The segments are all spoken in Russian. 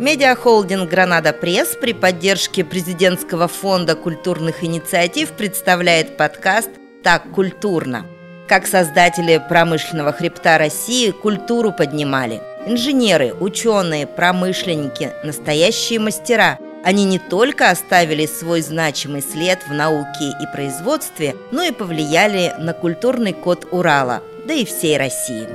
Медиахолдинг «Гранада Пресс» при поддержке президентского фонда культурных инициатив представляет подкаст «Так культурно». Как создатели промышленного хребта России культуру поднимали. Инженеры, ученые, промышленники, настоящие мастера – они не только оставили свой значимый след в науке и производстве, но и повлияли на культурный код Урала, да и всей России.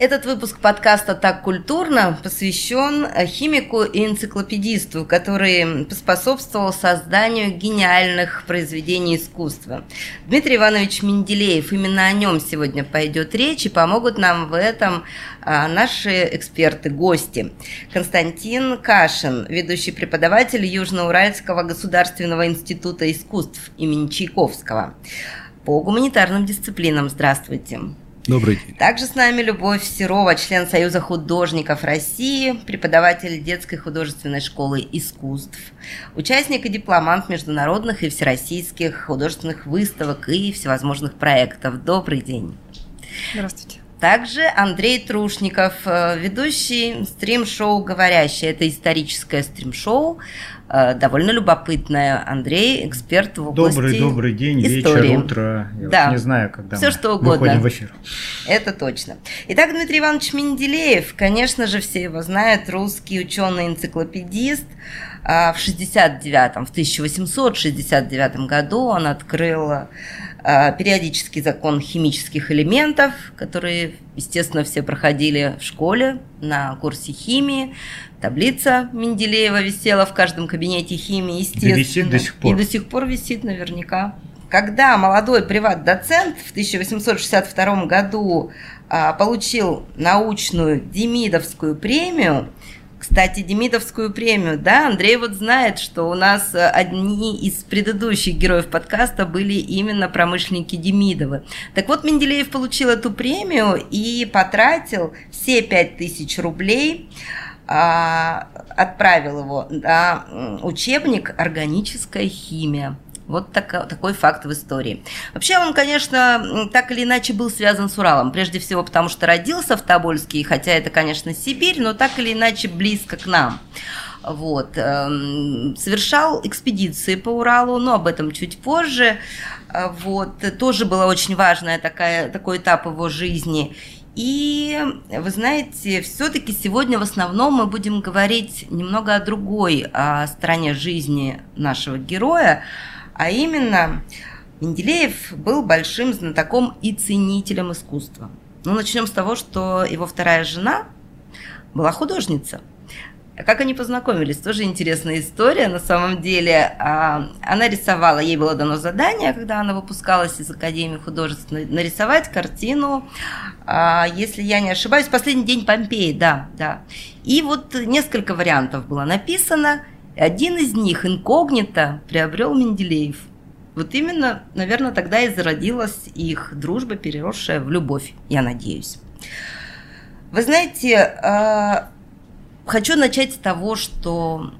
Этот выпуск подкаста «Так культурно» посвящен э, химику и энциклопедисту, который поспособствовал созданию гениальных произведений искусства. Дмитрий Иванович Менделеев, именно о нем сегодня пойдет речь, и помогут нам в этом а, наши эксперты, гости. Константин Кашин, ведущий преподаватель Южноуральского государственного института искусств имени Чайковского. По гуманитарным дисциплинам здравствуйте. Добрый день. Также с нами Любовь Серова, член Союза художников России, преподаватель детской художественной школы искусств, участник и дипломант международных и всероссийских художественных выставок и всевозможных проектов. Добрый день. Здравствуйте. Также Андрей Трушников, э, ведущий стрим-шоу «Говорящий». Это историческое стрим-шоу, довольно любопытное. Андрей, эксперт в области Добрый, добрый день, истории. вечер, утро. Я да. не знаю, когда Все мы что угодно. выходим в эфир. Это точно. Итак, Дмитрий Иванович Менделеев, конечно же, все его знают, русский ученый-энциклопедист. А, В 69 в 1869 году он открыл периодический закон химических элементов, которые, естественно, все проходили в школе на курсе химии. Таблица Менделеева висела в каждом кабинете химии, естественно. висит до сих пор. И до сих пор висит наверняка. Когда молодой приват-доцент в 1862 году а, получил научную Демидовскую премию, кстати, Демидовскую премию, да, Андрей вот знает, что у нас э, одни из предыдущих героев подкаста были именно промышленники Демидовы. Так вот, Менделеев получил эту премию и потратил все 5000 рублей, а, отправил его на учебник «Органическая химия». Вот така- такой факт в истории. Вообще он, конечно, так или иначе был связан с Уралом. Прежде всего, потому что родился в Тобольске, и хотя это, конечно, Сибирь, но так или иначе близко к нам. Вот. эм, Совершал экспедиции по Уралу, но об этом чуть позже. А, Вот. Тоже была очень важная такая, такой этап его жизни. И вы знаете, все-таки сегодня в основном мы будем говорить немного о другой о стороне жизни нашего героя, а именно Менделеев был большим знатоком и ценителем искусства. Ну, начнем с того, что его вторая жена была художница. Как они познакомились, тоже интересная история на самом деле. А, Она рисовала, ей было дано задание, когда она выпускалась из Академии художеств, на- нарисовать картину, а, если я не ошибаюсь, «Последний день Помпеи», да, да. И вот несколько вариантов было написано, один из них, инкогнито, приобрел Менделеев. Вот именно, наверное, тогда и зародилась их дружба, переросшая в любовь, я надеюсь. Вы знаете, а, Хочу начать с того, что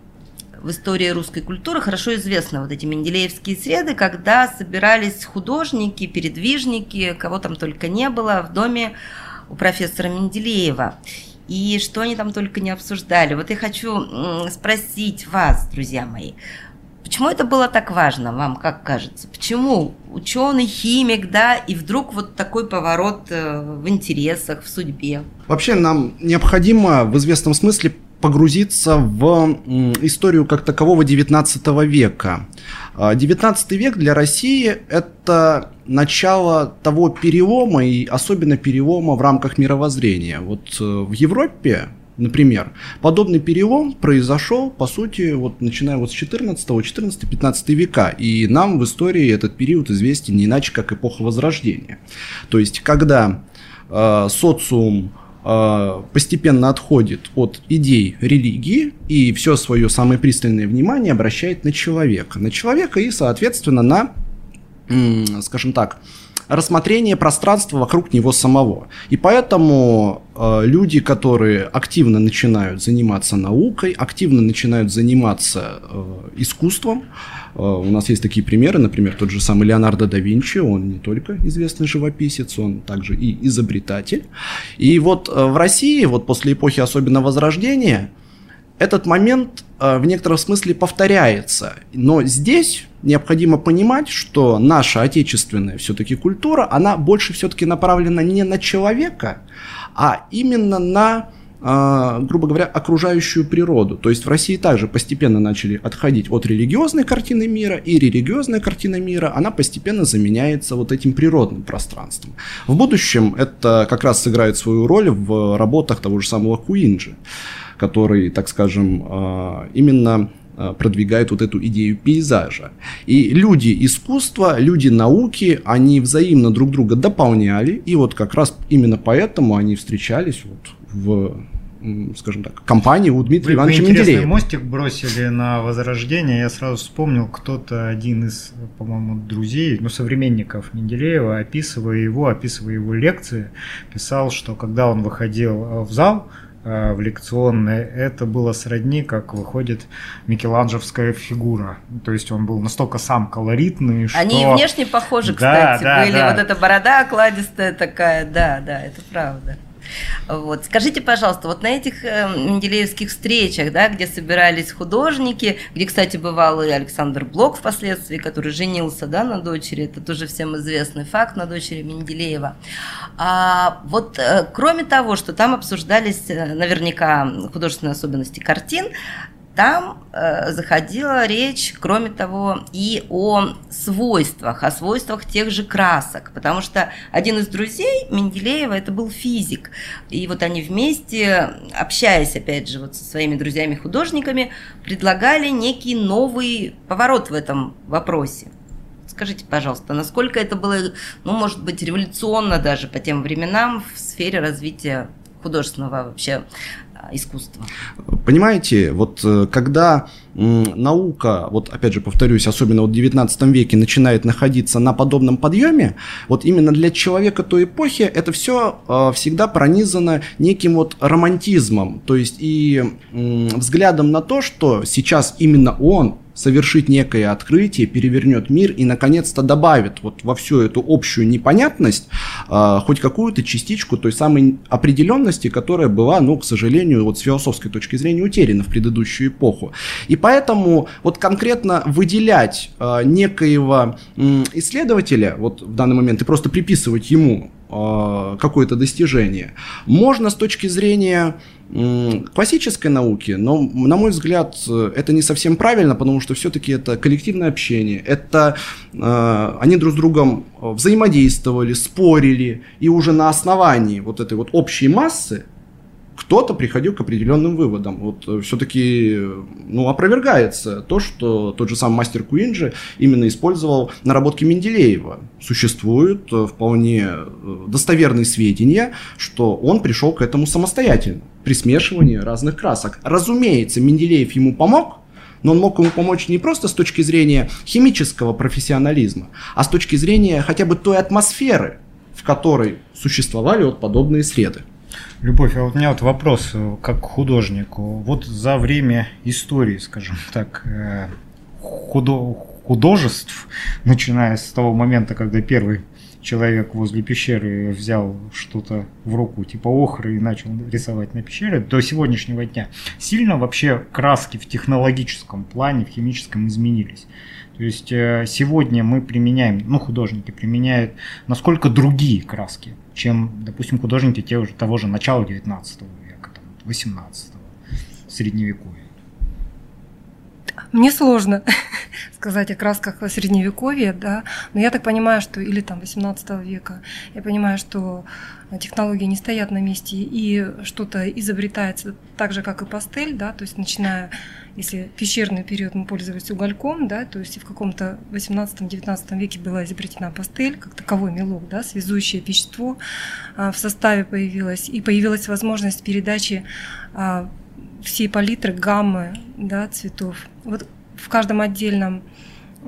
в истории русской культуры хорошо известны вот эти менделеевские среды, когда собирались художники, передвижники, кого там только не было, в доме у профессора Менделеева. И что они там только не обсуждали. Вот я хочу спросить вас, друзья мои, почему это было так важно, вам как кажется? Почему ученый, химик, да, и вдруг вот такой поворот э, в интересах, в судьбе? Вообще нам необходимо в известном смысле погрузиться в историю как такового 19 века. А, 19 век для России – это начало того перелома, и особенно перелома в рамках мировоззрения. Вот э, в Европе, например, подобный перелом произошел, по сути, вот начиная вот с 14, 14, 15 века. И нам в истории этот период известен не иначе, как эпоха Возрождения. То есть, когда э, социум постепенно отходит от идей религии и все свое самое пристальное внимание обращает на человека. На человека и, соответственно, на, скажем так, рассмотрение пространства вокруг него самого. И поэтому э, люди, которые активно начинают заниматься наукой, активно начинают заниматься э, искусством, у нас есть такие примеры, например, тот же самый Леонардо да Винчи, он не только известный живописец, он также и изобретатель. И вот э, в России, вот после эпохи особенно Возрождения, этот момент э, в некотором смысле повторяется. Но здесь необходимо понимать, что наша отечественная все-таки культура, она больше все-таки направлена не на человека, а именно на грубо говоря, окружающую природу. То есть в России также постепенно начали отходить от религиозной картины мира, и религиозная картина мира, она постепенно заменяется вот этим природным пространством. В будущем это как раз сыграет свою роль в работах того же самого Куинджи который, так скажем, а, именно а, продвигает вот эту идею пейзажа. И люди искусства, люди науки, они взаимно друг друга дополняли, и вот как раз именно поэтому они встречались вот в скажем так, компании у Дмитрия вы, Ивановича вы Менделеева. мостик бросили на Возрождение. Я сразу вспомнил, кто-то один из, по-моему, друзей, ну, современников Менделеева, описывая его, описывая его лекции, писал, что когда он выходил в зал, Э, в лекционной, это было сродни, как выходит микеланджевская фигура. То есть он был настолько сам колоритный, что... Они внешне похожи, кстати, да, были. Да. Вот эта борода окладистая такая, да, да, это правда. Вот. Скажите, пожалуйста, вот на этих э, менделеевских встречах, да, где собирались художники, где, кстати, бывал и Александр Блок впоследствии, который женился да, на дочери, это тоже всем известный факт, на дочери Менделеева. А, вот э, кроме того, что там обсуждались э, наверняка художественные особенности картин, там э, заходила речь, кроме того, и о свойствах, о свойствах тех же красок, потому что один из друзей Менделеева это был физик, и вот они вместе, общаясь, опять же, вот со своими друзьями-художниками, предлагали некий новый поворот в этом вопросе. Скажите, пожалуйста, насколько это было, ну, может быть, революционно даже по тем временам в сфере развития художественного вообще искусства. Понимаете, вот э, когда наука, вот опять же повторюсь, особенно вот в 19 веке начинает находиться на подобном подъеме, вот именно для человека той эпохи это все э, всегда пронизано неким вот романтизмом, то есть и взглядом на то, что сейчас именно он совершит некое открытие, перевернет мир и, наконец-то, добавит вот во всю эту общую непонятность э, хоть какую-то частичку той самой определенности, которая была, ну, к сожалению, вот с философской точки зрения утеряна в предыдущую эпоху. И поэтому вот конкретно выделять э, некоего э, исследователя, вот в данный момент, и просто приписывать ему какое-то достижение, можно с точки зрения классической науки, но, на мой взгляд, это не совсем правильно, потому что все-таки это коллективное общение, это э, они друг с другом взаимодействовали, спорили, и уже на основании вот этой вот общей массы кто-то приходил к определенным выводам. Вот э, все-таки ну, опровергается то, что тот же сам мастер Куинджи именно использовал наработки Менделеева. Существуют э, вполне э, достоверные сведения, что он пришел к этому самостоятельно при смешивании разных красок. Разумеется, Менделеев ему помог, но он мог ему помочь не просто с точки зрения химического профессионализма, а с точки зрения хотя бы той атмосферы, в которой существовали вот подобные среды. Любовь, а вот у меня вот вопрос, э, как художнику. Вот за время истории, скажем так, э, худо художеств, начиная с того момента, когда первый человек возле пещеры взял что-то в руку типа охры и начал рисовать на пещере, до сегодняшнего дня сильно вообще краски в технологическом плане, в химическом изменились. То есть э, сегодня мы применяем, ну художники применяют насколько другие краски, чем, допустим, художники те, того же начала 19 века, там, 18 средневековья. Мне сложно сказать о красках средневековья, да, но я так понимаю, что или там 18 века, я понимаю, что технологии не стоят на месте и что-то изобретается так же, как и пастель, да, то есть начиная, если пещерный период мы пользовались угольком, да, то есть в каком-то 18-19 веке была изобретена пастель, как таковой мелок, да, связующее вещество а, в составе появилось, и появилась возможность передачи а, всей палитры, гаммы да, цветов. Вот в каждом отдельном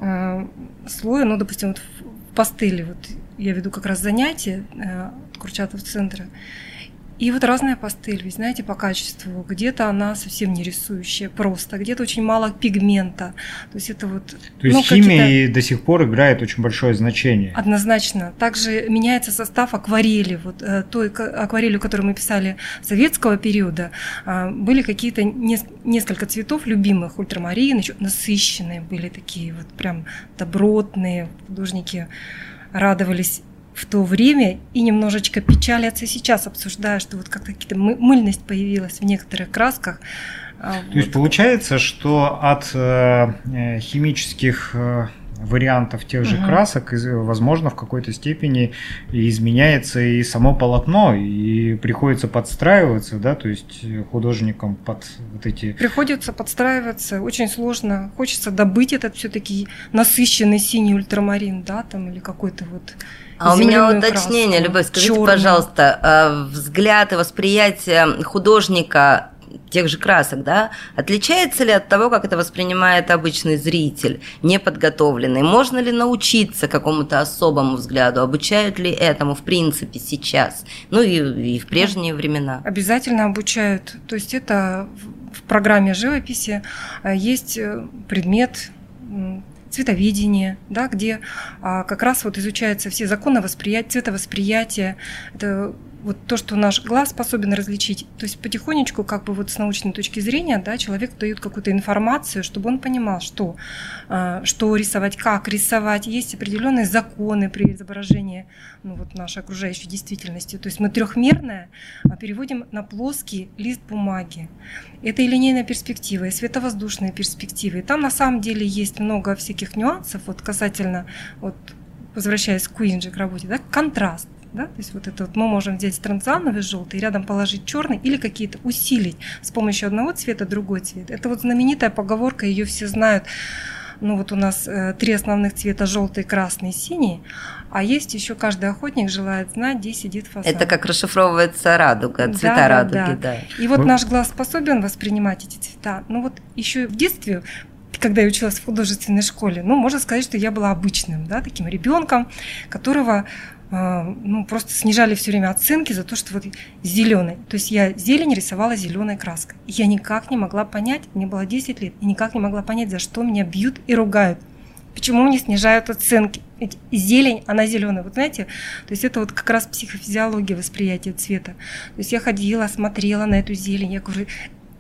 э, слое, ну, допустим, вот в пастели, вот я веду как раз занятия э, Курчатов центра, и вот разная пастель, вы знаете, по качеству. Где-то она совсем не рисующая, просто. Где-то очень мало пигмента. То есть это вот... То есть ну, химия до сих пор играет очень большое значение. Однозначно. Также меняется состав акварели. Вот э, той акварелью, которую мы писали советского периода, э, были какие-то несколько цветов любимых. Ультрамарин, еще насыщенные были такие вот прям добротные. Художники радовались в то время и немножечко печалятся сейчас, обсуждая, что вот как-то какая-то мыльность появилась в некоторых красках. А, то вот. есть получается, что от э, э, химических э, вариантов тех же угу. красок, возможно, в какой-то степени изменяется и само полотно, и приходится подстраиваться, да, то есть художникам под вот эти... Приходится подстраиваться, очень сложно. Хочется добыть этот все-таки насыщенный синий ультрамарин, да, там, или какой-то вот а у меня уточнение, краску, Любовь, скажите, черную. пожалуйста, а, взгляд и восприятие художника тех же красок, да, отличается ли от того, как это воспринимает обычный зритель, неподготовленный? Можно ли научиться какому-то особому взгляду? Обучают ли этому, в принципе, сейчас? Ну и, и в прежние времена? Обязательно обучают. То есть это в программе живописи а, есть э, предмет цветоведение, да, где а, как раз вот изучаются все законы восприятия, цветовосприятия. Это вот то, что наш глаз способен различить. То есть потихонечку, как бы вот с научной точки зрения, да, человек дает какую-то информацию, чтобы он понимал, что, а, что рисовать, как рисовать. Есть определенные законы при изображении ну, вот нашей окружающей действительности. То есть мы трехмерное а, переводим на плоский лист бумаги. Это и линейная перспектива, и световоздушная перспектива. И там на самом деле есть много всяких нюансов вот касательно, вот, возвращаясь к Куинджи, к работе, да, контраст да? То есть вот это вот мы можем взять странциановый желтый, рядом положить черный или какие-то усилить с помощью одного цвета другой цвет. Это вот знаменитая поговорка, ее все знают. Ну вот у нас э, три основных цвета желтый, красный, синий, а есть еще каждый охотник желает знать, где сидит фасад. Это как расшифровывается радуга, цвета да, радуги, да. да. И вот наш глаз способен воспринимать эти цвета. Ну вот еще в детстве когда я училась в художественной школе, ну, можно сказать, что я была обычным, да, таким ребенком, которого ну, просто снижали все время оценки за то, что вот зеленый. То есть я зелень рисовала зеленой краской. Я никак не могла понять, мне было 10 лет, и никак не могла понять, за что меня бьют и ругают. Почему мне снижают оценки? Ведь зелень, она зеленая. Вот знаете, то есть это вот как раз психофизиология восприятия цвета. То есть я ходила, смотрела на эту зелень, я говорю,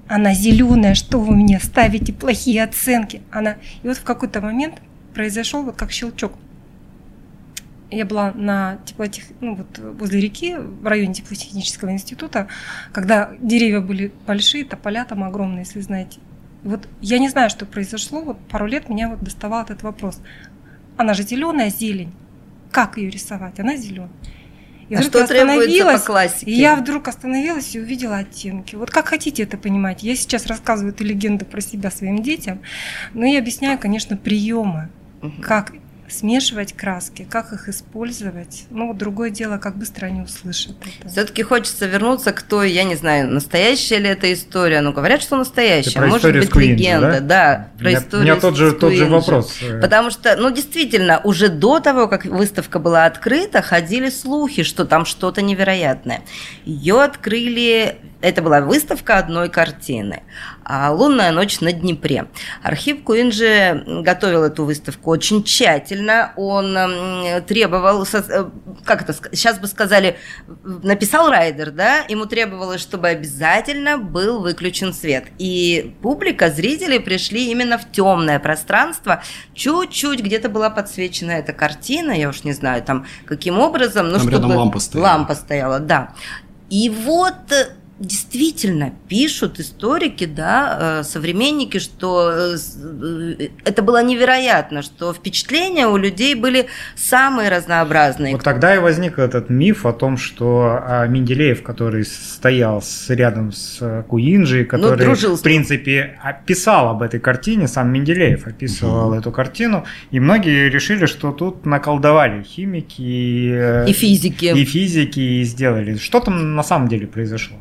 она зеленая, что вы мне ставите плохие оценки? Она... И вот в какой-то момент произошел вот как щелчок я была на теплотех, ну, вот возле реки, в районе теплотехнического института, когда деревья были большие, тополя там огромные, если знаете. вот я не знаю, что произошло, вот пару лет меня вот доставал этот вопрос. Она же зеленая зелень. Как ее рисовать? Она зеленая. И а что требуется по классике? И я вдруг остановилась и увидела оттенки. Вот как хотите это понимать. Я сейчас рассказываю эту легенду про себя своим детям, но я объясняю, конечно, приемы, угу. как смешивать краски, как их использовать. Ну, другое дело, как быстро они услышат это. Все-таки хочется вернуться к той, я не знаю, настоящая ли эта история. Ну, говорят, что настоящая. Может быть, Куинджи, легенда. Да, да про меня, историю У меня тот же, тот же вопрос. Потому что, ну, действительно, уже до того, как выставка была открыта, ходили слухи, что там что-то невероятное. Ее открыли это была выставка одной картины. А «Лунная ночь на Днепре». Архив Куинджи готовил эту выставку очень тщательно. Он требовал, э, как это, сейчас бы сказали, написал райдер, да, ему требовалось, чтобы обязательно был выключен свет. И публика, зрители пришли именно в темное пространство. Чуть-чуть где-то была подсвечена эта картина, я уж не знаю, там каким образом. Ну, там чтобы рядом лампа стояла. Лампа стояла, да. И вот действительно пишут историки, да, э, современники, что э, э, это было невероятно, что впечатления у людей были самые разнообразные. Вот тогда и возник этот миф о том, что а, Менделеев, который стоял рядом с Куинджи, ну, который, ну, в принципе, писал об этой картине, сам Менделеев описывал угу. эту картину, и многие решили, что тут наколдовали химики и, и физики. И физики и сделали. Что там на самом деле произошло?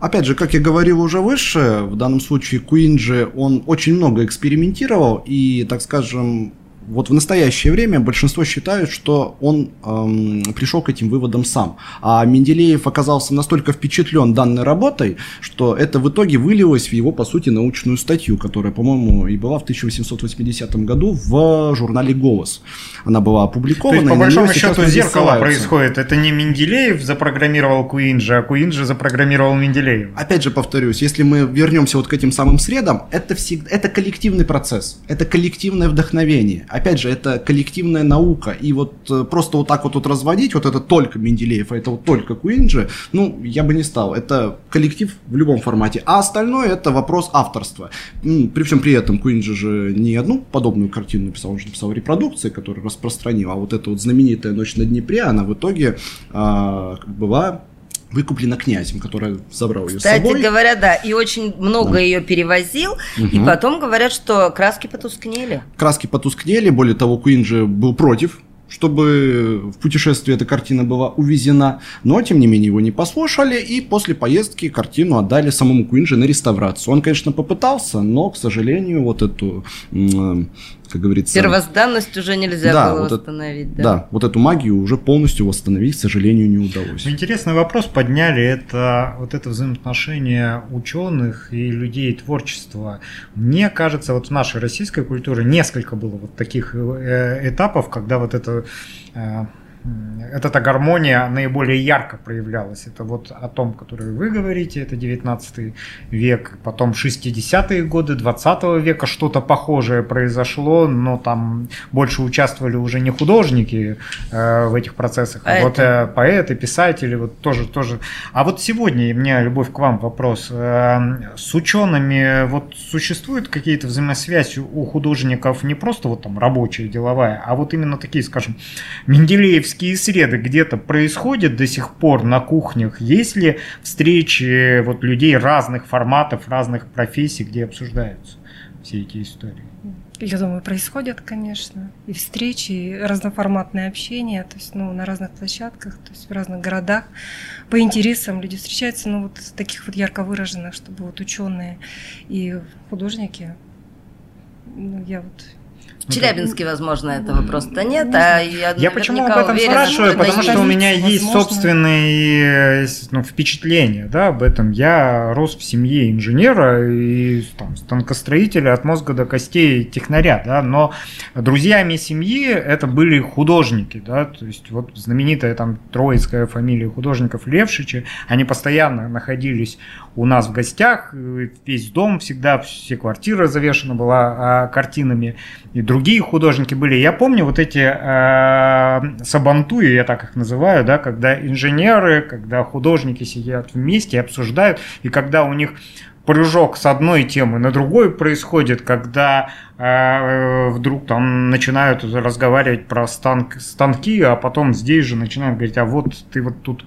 Опять же, как я говорил уже выше, в данном случае Куинджи, он очень много экспериментировал и, так скажем, вот в настоящее время большинство считают, что он эм, пришел к этим выводам сам. А Менделеев оказался настолько впечатлен данной работой, что это в итоге вылилось в его, по сути, научную статью, которая, по-моему, и была в 1880 году в журнале «Голос». Она была опубликована. То есть, по большому счету, зеркало происходит. Это не Менделеев запрограммировал Куинджи, а Куинджи запрограммировал Менделеев. Опять же повторюсь, если мы вернемся вот к этим самым средам, это, всегда, это коллективный процесс, это коллективное вдохновение опять же, это коллективная наука, и вот э, просто вот так вот, вот разводить, вот это только Менделеев, а это вот только Куинджи, ну, я бы не стал. Это коллектив в любом формате. А остальное это вопрос авторства. При всем при этом Куинджи же не одну подобную картину написал, он же написал репродукции, которые распространил, а вот эта вот знаменитая «Ночь на Днепре», она в итоге а, была выкуплена князем, который забрал ее Кстати с собой. Говоря, да, и очень много да. ее перевозил, угу. и потом говорят, что краски потускнели. Краски потускнели, более того, Куинджи был против чтобы в путешествии эта картина была увезена, но тем не менее его не послушали, и после поездки картину отдали самому Куинджи на реставрацию. Он, конечно, попытался, но, к сожалению, вот эту как говорится... Первозданность уже нельзя да, было вот восстановить. Это, да? да, вот эту магию уже полностью восстановить, к сожалению, не удалось. Интересный вопрос подняли, это вот это взаимоотношение ученых и людей творчества. Мне кажется, вот в нашей российской культуре несколько было вот таких э, этапов, когда вот это uh, э, эта гармония наиболее ярко проявлялась. Это вот о том, который вы говорите, это 19 век, потом 60-е годы 20 века что-то похожее произошло, но там больше участвовали уже не художники э, в этих процессах, а, а вот э, поэты, писатели, вот тоже, тоже. А вот сегодня, у меня, Любовь, к вам вопрос. Э, с учеными вот существуют какие-то взаимосвязи у художников не просто вот там рабочая, деловая, а вот именно такие, скажем, Менделеевские родительские среды где-то происходят до сих пор на кухнях? Есть ли встречи вот людей разных форматов, разных профессий, где обсуждаются все эти истории? Я думаю, происходят, конечно, и встречи, и разноформатное общение, то есть, ну, на разных площадках, то есть в разных городах. По интересам люди встречаются, ну, вот таких вот ярко выраженных, чтобы вот ученые и художники, ну, я вот в Челябинске, возможно, этого просто нет, а я, я почему об этом уверена, спрашиваю, что потому что у меня возможно. есть собственные ну, впечатления да, об этом. Я рос в семье инженера и там, станкостроителя от мозга до костей технаря, да, но друзьями семьи это были художники, да, то есть вот знаменитая там троицкая фамилия художников Левшича, они постоянно находились у нас в гостях, весь дом всегда, все квартиры завешена была а, картинами и другие художники были. Я помню вот эти э, сабантуи, я так их называю, да, когда инженеры, когда художники сидят вместе и обсуждают, и когда у них прыжок с одной темы на другой происходит, когда э, вдруг там начинают разговаривать про станк, станки, а потом здесь же начинают говорить, а вот ты вот тут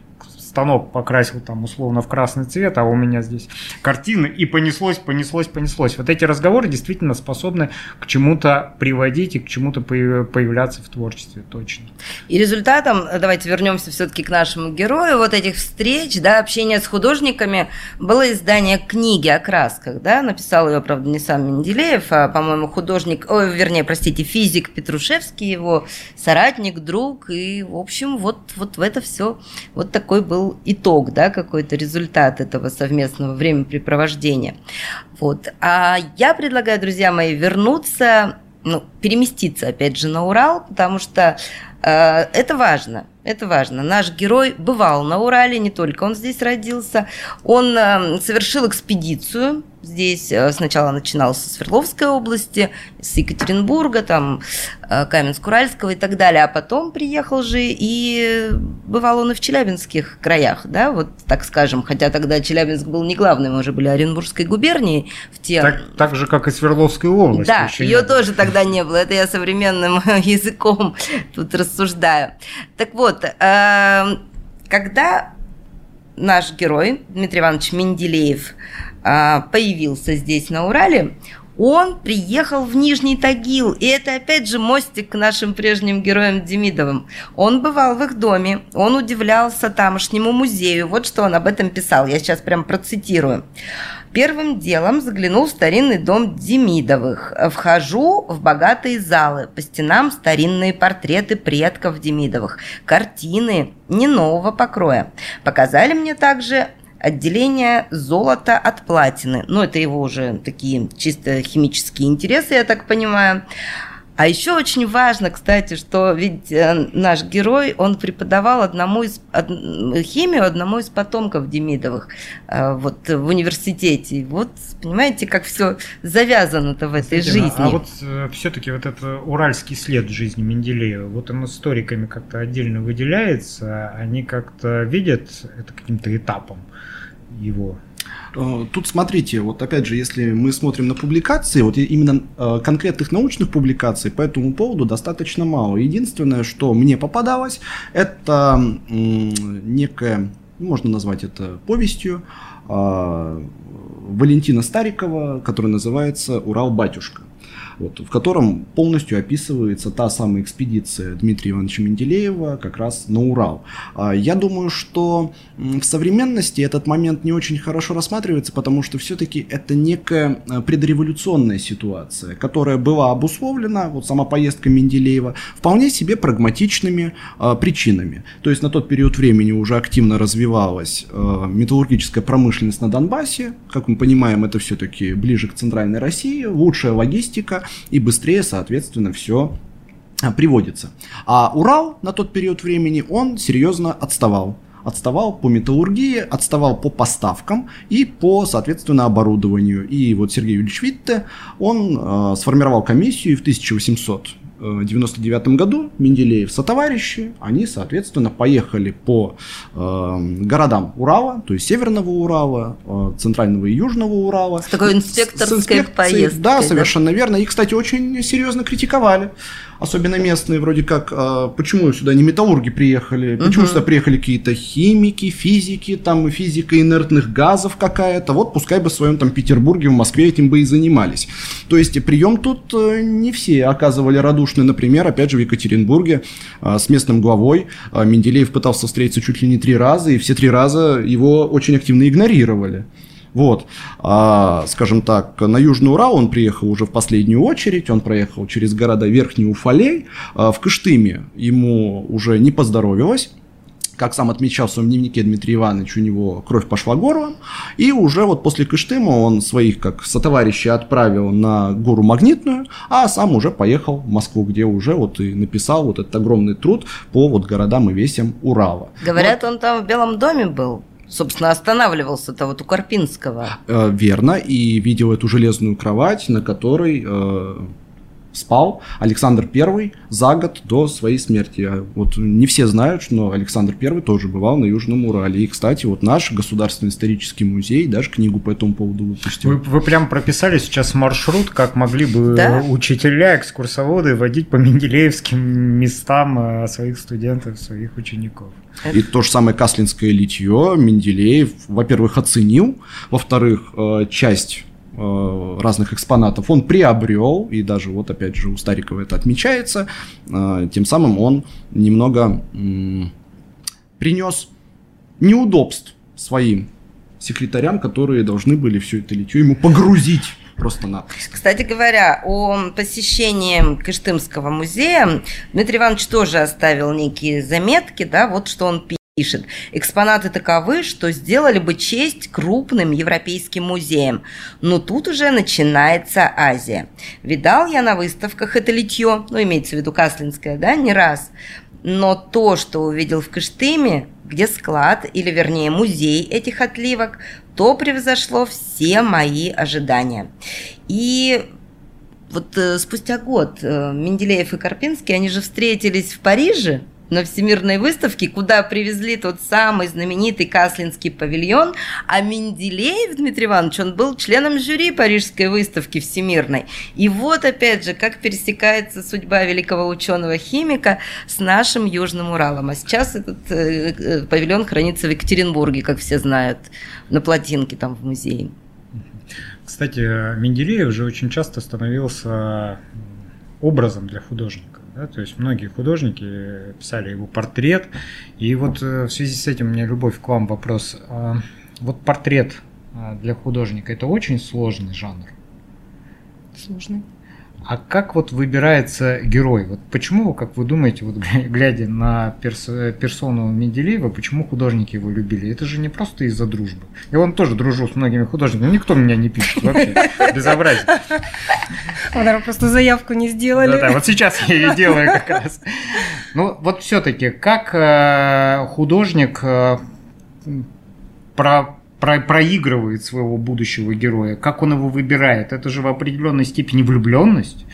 станок покрасил там условно в красный цвет, а у меня здесь картины, и понеслось, понеслось, понеслось. Вот эти разговоры действительно способны к чему-то приводить и к чему-то появляться в творчестве, точно. И результатом, давайте вернемся все-таки к нашему герою, вот этих встреч, да, общения с художниками, было издание книги о красках, да, написал ее, правда, не сам Менделеев, а, по-моему, художник, ой, вернее, простите, физик Петрушевский, его соратник, друг, и, в общем, вот, вот в это все, вот такой был был итог, да, какой-то результат этого совместного времяпрепровождения. Вот. А я предлагаю, друзья мои, вернуться, ну, переместиться опять же на Урал, потому что э, это важно. Это важно. Наш герой бывал на Урале, не только он здесь родился. Он э, совершил экспедицию здесь. Э, сначала начинал со Свердловской области, с Екатеринбурга, там э, Каменск-Уральского и так далее. А потом приехал же и бывал он и в Челябинских краях, да, вот так скажем. Хотя тогда Челябинск был не главным, мы уже были Оренбургской губернией. В те... так, так же, как и Свердловской области. Да, ее тоже тогда не было. Это я современным языком тут рассуждаю. Так вот, вот, э, когда наш герой Дмитрий Иванович Менделеев э, появился здесь на Урале, он приехал в Нижний Тагил, и это опять же мостик к нашим прежним героям Демидовым. Он бывал в их доме, он удивлялся тамошнему музею. Вот что он об этом писал, я сейчас прям процитирую. Первым делом заглянул в старинный дом Демидовых. Вхожу в богатые залы. По стенам старинные портреты предков Демидовых. Картины не нового покроя. Показали мне также отделение золота от платины. Ну, это его уже такие чисто химические интересы, я так понимаю. А еще очень важно, кстати, что ведь э, наш герой, он преподавал одному из, од, химию одному из потомков Демидовых э, вот в университете. Вот понимаете, как все завязано-то в этой Кстати, жизни. А вот э, все-таки вот этот уральский след жизни Менделеева, вот он историками как-то отдельно выделяется, они как-то видят это каким-то этапом его тут смотрите, вот опять же, если мы смотрим на публикации, вот именно э, конкретных научных публикаций по этому поводу достаточно мало. Единственное, что мне попадалось, это некая, можно назвать это повестью, а, Валентина Старикова, которая называется «Урал-батюшка» вот, в котором полностью описывается та самая экспедиция Дмитрия Ивановича Менделеева как раз на Урал. А, я думаю, что в современности этот момент не очень хорошо рассматривается, потому что все-таки это некая а, предреволюционная ситуация, которая была обусловлена, вот сама поездка Менделеева, вполне себе прагматичными э, причинами. То есть на тот период времени уже активно развивалась металлургическая промышленность на Донбассе, как мы понимаем, это все-таки ближе к центральной России, лучшая логистика, и быстрее, соответственно, все а, приводится. А Урал на тот период времени, он серьезно отставал отставал по металлургии, отставал по поставкам и по, соответственно, оборудованию. И вот Сергей Юрьевич Витте, он э, сформировал комиссию и в 1800 1999 году Менделеев со товарищи, они, соответственно, поехали по э, городам Урала, то есть Северного Урала, э, Центрального и Южного Урала. С такой инспекторской поездкой. Да, совершенно да? верно. И, кстати, очень серьезно критиковали особенно местные, вроде как, а, почему сюда не металлурги приехали, почему угу. сюда приехали какие-то химики, физики, там физика инертных газов какая-то, вот пускай бы в своем там Петербурге, в Москве этим бы и занимались. То есть прием тут э, не все оказывали радушный, например, опять же в Екатеринбурге а, с местным главой а, Менделеев пытался встретиться чуть ли не три раза, и все три раза его очень активно игнорировали. Вот, а, скажем так, на Южный Урал он приехал уже в последнюю очередь, он проехал через города Верхний Уфалей, а, в Кыштыме ему уже не поздоровилось, как сам отмечал в своем дневнике Дмитрий Иванович, у него кровь пошла горлом, и уже вот после Кыштыма он своих, как сотоварищей, отправил на гору Магнитную, а сам уже поехал в Москву, где уже вот и написал вот этот огромный труд по вот городам и весям Урала. Говорят, вот. он там в Белом доме был собственно, останавливался-то вот у Карпинского. Э, верно, и видел эту железную кровать, на которой э, спал Александр I за год до своей смерти. Вот не все знают, что Александр I тоже бывал на Южном Урале. И, кстати, вот наш Государственный исторический музей даже книгу по этому поводу выпустил. Вы, вы прям прописали сейчас маршрут, как могли бы да? учителя, экскурсоводы водить по Менделеевским местам э, своих студентов, своих учеников. И то же самое Каслинское литье Менделеев, во-первых, оценил, во-вторых, э, часть разных экспонатов он приобрел, и даже вот опять же у Старикова это отмечается, э, тем самым он немного принес неудобств своим секретарям, которые должны были все это литье ему погрузить просто на. Кстати говоря, о посещении Кыштымского музея Дмитрий Иванович тоже оставил некие заметки, да, вот что он пишет. Экспонаты таковы, что сделали бы честь крупным европейским музеям. Но тут уже начинается Азия. Видал я на выставках это литье, ну, имеется в виду Каслинское, да, не раз. Но то, что увидел в Кыштыме, где склад, или вернее музей этих отливок, то превзошло все мои ожидания. И вот э, спустя год э, Менделеев и Карпинский, они же встретились в Париже, на Всемирной выставке, куда привезли тот самый знаменитый Каслинский павильон, а Менделеев Дмитрий Иванович, он был членом жюри Парижской выставки Всемирной. И вот опять же, как пересекается судьба великого ученого-химика с нашим Южным Уралом. А сейчас этот э, э, павильон хранится в Екатеринбурге, как все знают, на плотинке там в музее. Кстати, Менделеев же очень часто становился образом для художника. Да? То есть многие художники писали его портрет. И вот э, в связи с этим у меня любовь к вам вопрос. А, вот портрет а, для художника это очень сложный жанр. Сложный. А как вот выбирается герой? Вот почему, как вы думаете, вот глядя на перс персону Менделеева, почему художники его любили? Это же не просто из-за дружбы. Я вон тоже дружу с многими художниками, никто меня не пишет вообще. Безобразие. Наверное, просто заявку не сделали. Да, да, вот сейчас я ее делаю как раз. Ну, вот все-таки, как э, художник э, про про проигрывает своего будущего героя, как он его выбирает. Это же в определенной степени влюбленность,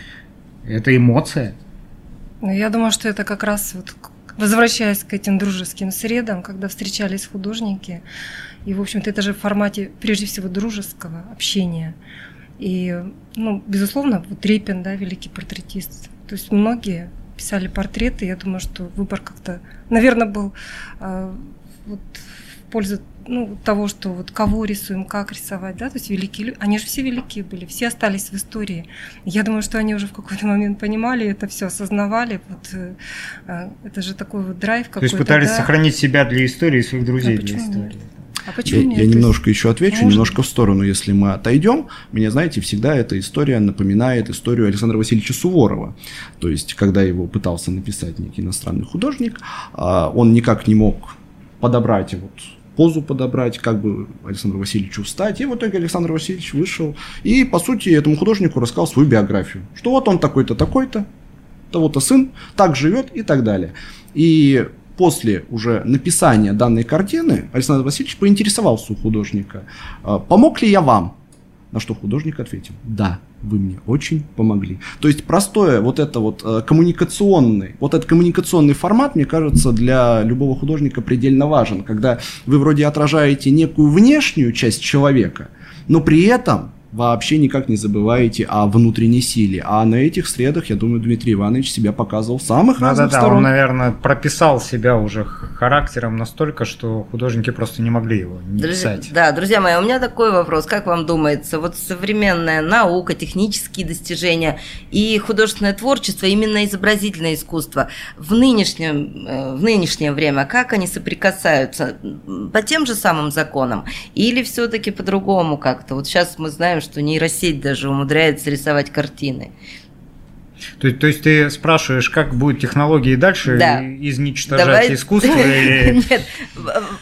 это эмоция. Ну, я думаю, что это как раз вот возвращаясь к этим дружеским средам, когда встречались художники, и, в общем-то, это же в формате, прежде всего, дружеского общения. И, ну, безусловно, вот Репин, да, великий портретист. То есть многие писали портреты, я думаю, что выбор как-то, наверное, был э, вот в пользу ну, того, что вот кого рисуем, как рисовать, да, то есть великие люди, они же все великие были, все остались в истории. Я думаю, что они уже в какой-то момент понимали это все, осознавали, вот э, э, это же такой вот драйв какой-то. То есть пытались да? сохранить себя для истории и своих друзей а для истории. Нет? А почему я, нет? я немножко еще отвечу, Можно? немножко в сторону, если мы отойдем. Мне, знаете, всегда эта история напоминает историю Александра Васильевича Суворова. То есть, когда его пытался написать некий иностранный художник, а, он никак не мог подобрать вот позу подобрать, как бы Александру Васильевичу встать. И в итоге Александр Васильевич вышел и, по сути, этому художнику рассказал свою биографию. Что вот он такой-то, такой-то, того-то сын, так живет и так далее. И после уже написания данной картины Александр Васильевич поинтересовался у художника, «А помог ли я вам? На что художник ответил, да, вы мне очень помогли. То есть простое вот это вот э, коммуникационный, вот этот коммуникационный формат, мне кажется, для любого художника предельно важен, когда вы вроде отражаете некую внешнюю часть человека, но при этом вообще никак не забываете о внутренней силе. А на этих средах, я думаю, Дмитрий Иванович себя показывал в самых Да, да, разных да, сторон. он, наверное, прописал себя уже характером настолько, что художники просто не могли его не Друзья, писать. да, друзья мои, у меня такой вопрос. Как вам думается, вот современная наука, технические достижения и художественное творчество, именно изобразительное искусство в, нынешнем, э, в нынешнее время, как они соприкасаются? По тем же самым законам? Или все-таки по-другому как-то? Вот сейчас мы знаем, что нейросеть даже умудряется рисовать картины. То, есть- то есть ты спрашиваешь, как будут технологии дальше Да. изничтожать Давай- искусство или... Нет,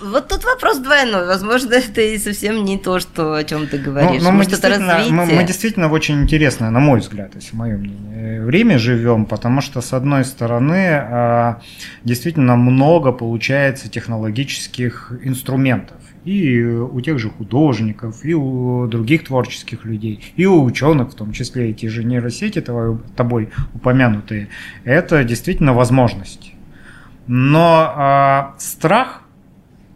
вот тут вопрос двойной. Возможно, это и совсем не то, что, о чем ты Ну, говоришь. но мы, Может, это действительно, мы, развитие. мы действительно в очень интересное, на мой взгляд, если мое мнение, время живем, потому что, с одной стороны, а, действительно много получается технологических инструментов. И у тех же художников, и у других творческих людей, и у ученых, в том числе эти же нейросети, тобой, упомянутые, это действительно возможность. Но а, страх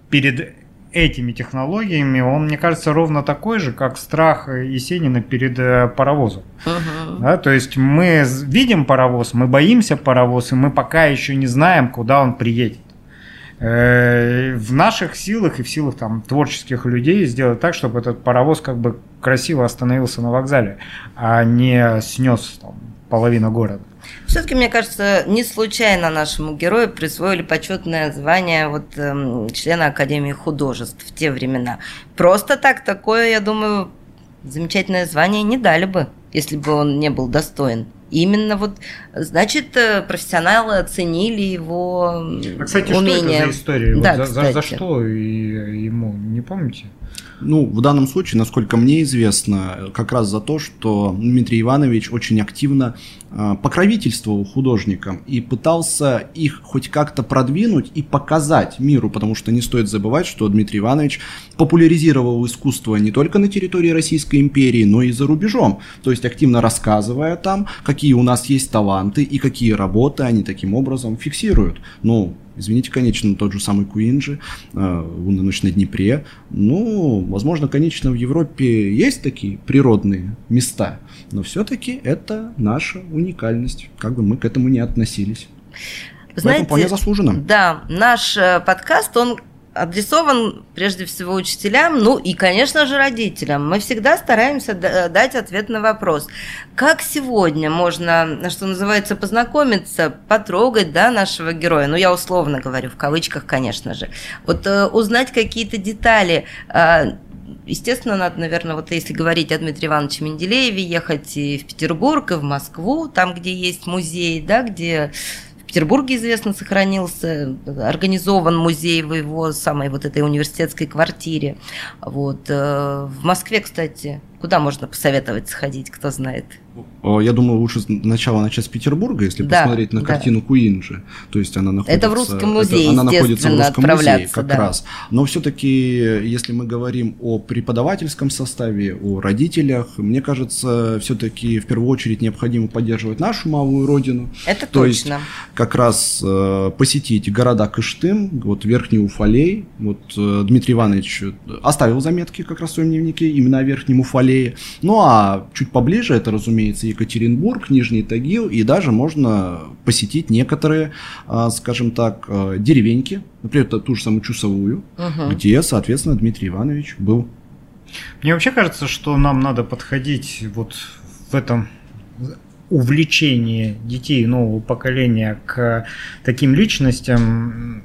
перед этими технологиями, он, мне кажется, ровно такой же, как страх Есенина перед э, паровозом. Мгм. Да, то есть мы видим паровоз, мы боимся паровоз, и мы пока еще не знаем, куда он приедет. Э, В наших силах и в силах там творческих людей сделать так, чтобы этот паровоз как бы красиво остановился на вокзале, а не снес там, половину города. Все-таки, мне кажется, не случайно нашему герою присвоили почетное звание вот, эм, члена Академии художеств в те времена. Просто так такое, я думаю, замечательное звание не дали бы, если бы он не был достоин. Именно вот, значит, э, профессионалы оценили его А, кстати, умение. что это за история? Вот Да, за, за- за кстати. что и- ему, не помните? Ну, в данном случае, насколько мне известно, как раз за то, что Дмитрий Иванович очень активно э, покровительствовал художникам и пытался их хоть как-то продвинуть и показать миру, потому что не стоит забывать, что Дмитрий Иванович популяризировал искусство не только на территории Российской империи, но и за рубежом. То есть активно рассказывая там, какие у нас есть таланты и какие работы они таким образом фиксируют. Ну, Извините, конечно, тот же самый Куинджи, э, «Лунная ночь на Днепре». Ну, возможно, конечно, в Европе есть такие природные места, но все-таки это наша уникальность, как бы мы к этому не относились. Вы Поэтому вполне заслуженно. Да, наш э, подкаст, он адресован прежде всего учителям, ну и, конечно же, родителям. Мы всегда стараемся дать ответ на вопрос, как сегодня можно, что называется, познакомиться, потрогать да, нашего героя, ну я условно говорю, в кавычках, конечно же, вот э, узнать какие-то детали, э, естественно, надо, наверное, вот если говорить о Дмитрии Ивановиче Менделееве, ехать и в Петербург, и в Москву, там, где есть музей, да, где Петербурге известно сохранился, организован музей в его самой вот этой университетской квартире. Вот. Э, в Москве, кстати, куда можно посоветовать сходить, кто знает? Я думаю, лучше сначала начать с Петербурга, если да, посмотреть на да. картину Куинджи. То есть она находится... Это в русском музее, это, Она находится в русском музее как да. раз. Но все-таки, если мы говорим о преподавательском составе, о родителях, мне кажется, все-таки в первую очередь необходимо поддерживать нашу малую родину. Это То точно. есть как раз э, посетить города Кыштым, вот Верхний Уфалей. Вот э, Дмитрий Иванович оставил заметки как раз в своем дневнике именно о Верхнем Уфалее. Ну а чуть поближе это, разумеется, разумеется, Екатеринбург, Нижний Тагил, и даже можно посетить некоторые, а, скажем так, а, деревеньки, например, ту же самую Чусовую, угу. где, соответственно, Дмитрий Иванович был. Мне вообще кажется, что нам надо подходить вот в этом увлечении детей нового поколения к таким личностям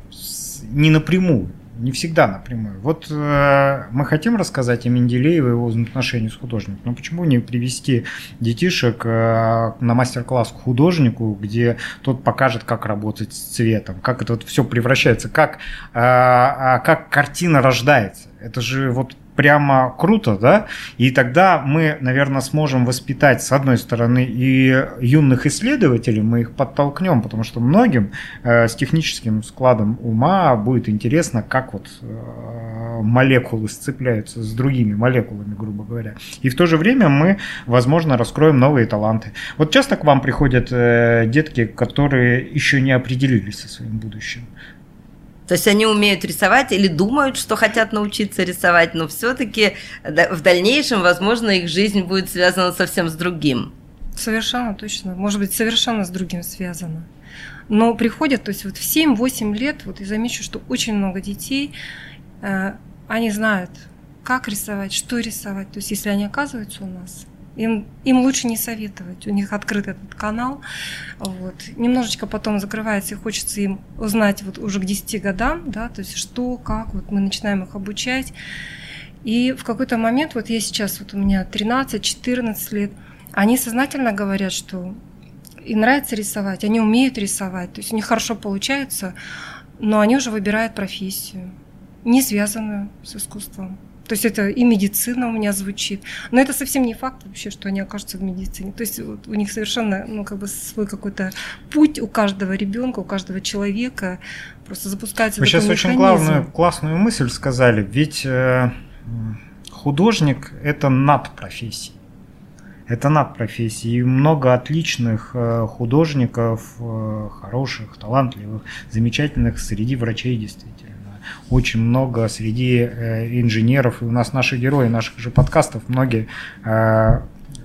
не напрямую не всегда напрямую. Вот э, мы хотим рассказать о Менделееве и его отношении с художником, но почему не привести детишек э, на мастер-класс к художнику, где тот покажет, как работать с цветом, как это вот все превращается, как, э, э, как картина рождается. Это же вот прямо круто, да, и тогда мы, наверное, сможем воспитать, с одной стороны, и юных исследователей, мы их подтолкнем, потому что многим э, с техническим складом ума будет интересно, как вот э, молекулы сцепляются с другими молекулами, грубо говоря. И в то же время мы, возможно, раскроем новые таланты. Вот часто к вам приходят э, детки, которые еще не определились со своим будущим. То есть они умеют рисовать или думают, что хотят научиться рисовать, но все-таки в дальнейшем, возможно, их жизнь будет связана совсем с другим. Совершенно точно. Может быть, совершенно с другим связано. Но приходят, то есть вот в 7-8 лет, вот я замечу, что очень много детей, э, они знают, как рисовать, что рисовать. То есть если они оказываются у нас, им, им лучше не советовать. У них открыт этот канал. Вот. Немножечко потом закрывается, и хочется им узнать вот уже к 10 годам, да, то есть что, как, вот мы начинаем их обучать. И в какой-то момент, вот я сейчас, вот у меня 13-14 лет, они сознательно говорят, что им нравится рисовать, они умеют рисовать, то есть у них хорошо получается, но они уже выбирают профессию, не связанную с искусством. То есть это и медицина у меня звучит. Но это совсем не факт вообще, что они окажутся в медицине. То есть вот у них совершенно ну, как бы свой какой-то путь у каждого ребенка, у каждого человека. Просто запускается Вы сейчас механизм. очень главную, классную мысль сказали. Ведь э, художник – это над профессией. Это над профессией. И много отличных э, художников, э, хороших, талантливых, замечательных среди врачей действительно очень много среди э, инженеров, и у нас наши герои наших же подкастов, многие э,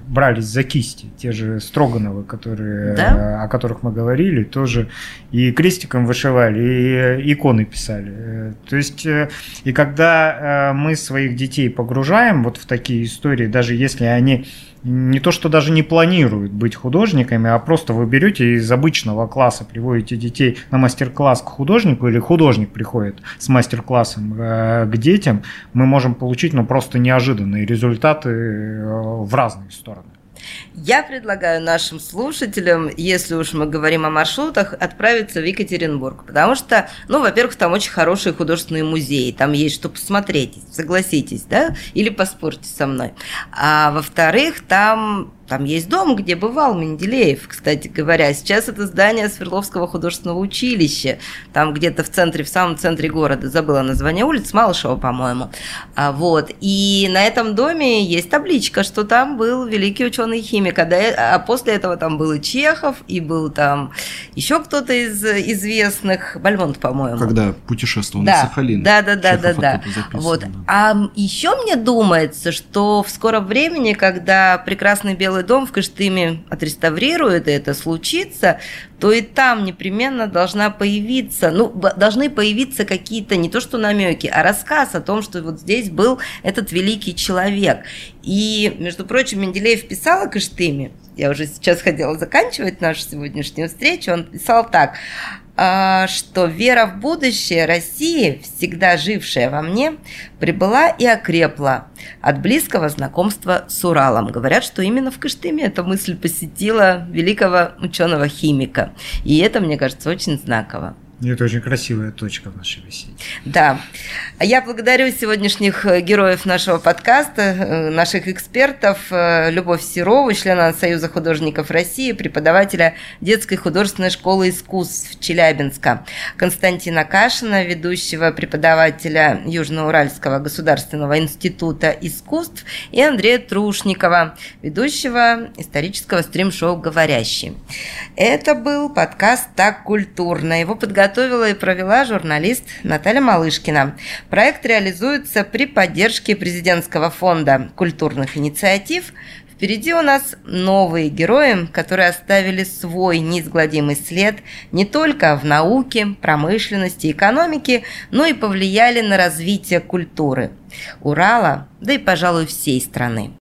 брались за кисти, те же Строгановы, которые, да? Э, о которых мы говорили, тоже и крестиком вышивали, и иконы писали. То есть, и когда мы своих детей погружаем вот в такие истории, даже если они не то, что даже не планируют быть художниками, а просто вы берете из обычного класса, приводите детей на мастер-класс к художнику, или художник приходит с мастер-классом э, к детям, мы можем получить ну, просто неожиданные результаты э, в разные стороны. Я предлагаю нашим слушателям, если уж мы говорим о маршрутах, отправиться в Екатеринбург, потому что, ну, во-первых, там очень хорошие художественные музеи, там есть что посмотреть, согласитесь, да, или поспорьте со мной. А во-вторых, там там есть дом, где бывал Менделеев, кстати говоря. Сейчас это здание Свердловского художественного училища. Там где-то в центре, в самом центре города. Забыла название улиц, Малышева, по-моему. А, вот. И на этом доме есть табличка, что там был великий ученый химик. А, до, а после этого там был и Чехов, и был там еще кто-то из известных. Бальмонт, по-моему. Когда путешествовал да. на Сахалин. Да, да, да, да, да. Вот. Да. А еще мне думается, что в скором времени, когда прекрасный белый Белый дом в Кыштыме отреставрирует, и это случится, то и там непременно должна появиться, ну, должны появиться какие-то не то что намеки, а рассказ о том, что вот здесь был этот великий человек. И, между прочим, Менделеев писал о Кыштыме, я уже сейчас хотела заканчивать нашу сегодняшнюю встречу, он писал так, что вера в будущее России, всегда жившая во мне, прибыла и окрепла от близкого знакомства с Уралом. Говорят, что именно в Кыштыме эта мысль посетила великого ученого-химика. И это, мне кажется, очень знаково. Это очень красивая точка в нашей беседе. Да. Я благодарю сегодняшних э, героев нашего подкаста, э, наших экспертов, э, Любовь Серову, члена Союза художников России, преподавателя детской художественной школы искусств Челябинска, Константина Кашина, ведущего преподавателя Южноуральского государственного института искусств, и Андрея Трушникова, ведущего исторического стрим-шоу «Говорящий». Это был подкаст «Так культурно». Его подготовил подготовила и провела журналист Наталья Малышкина. Проект реализуется при поддержке президентского фонда культурных инициатив. Впереди у нас новые герои, которые оставили свой неизгладимый след не только в науке, промышленности, экономике, но и повлияли на развитие культуры Урала, да и, пожалуй, всей страны.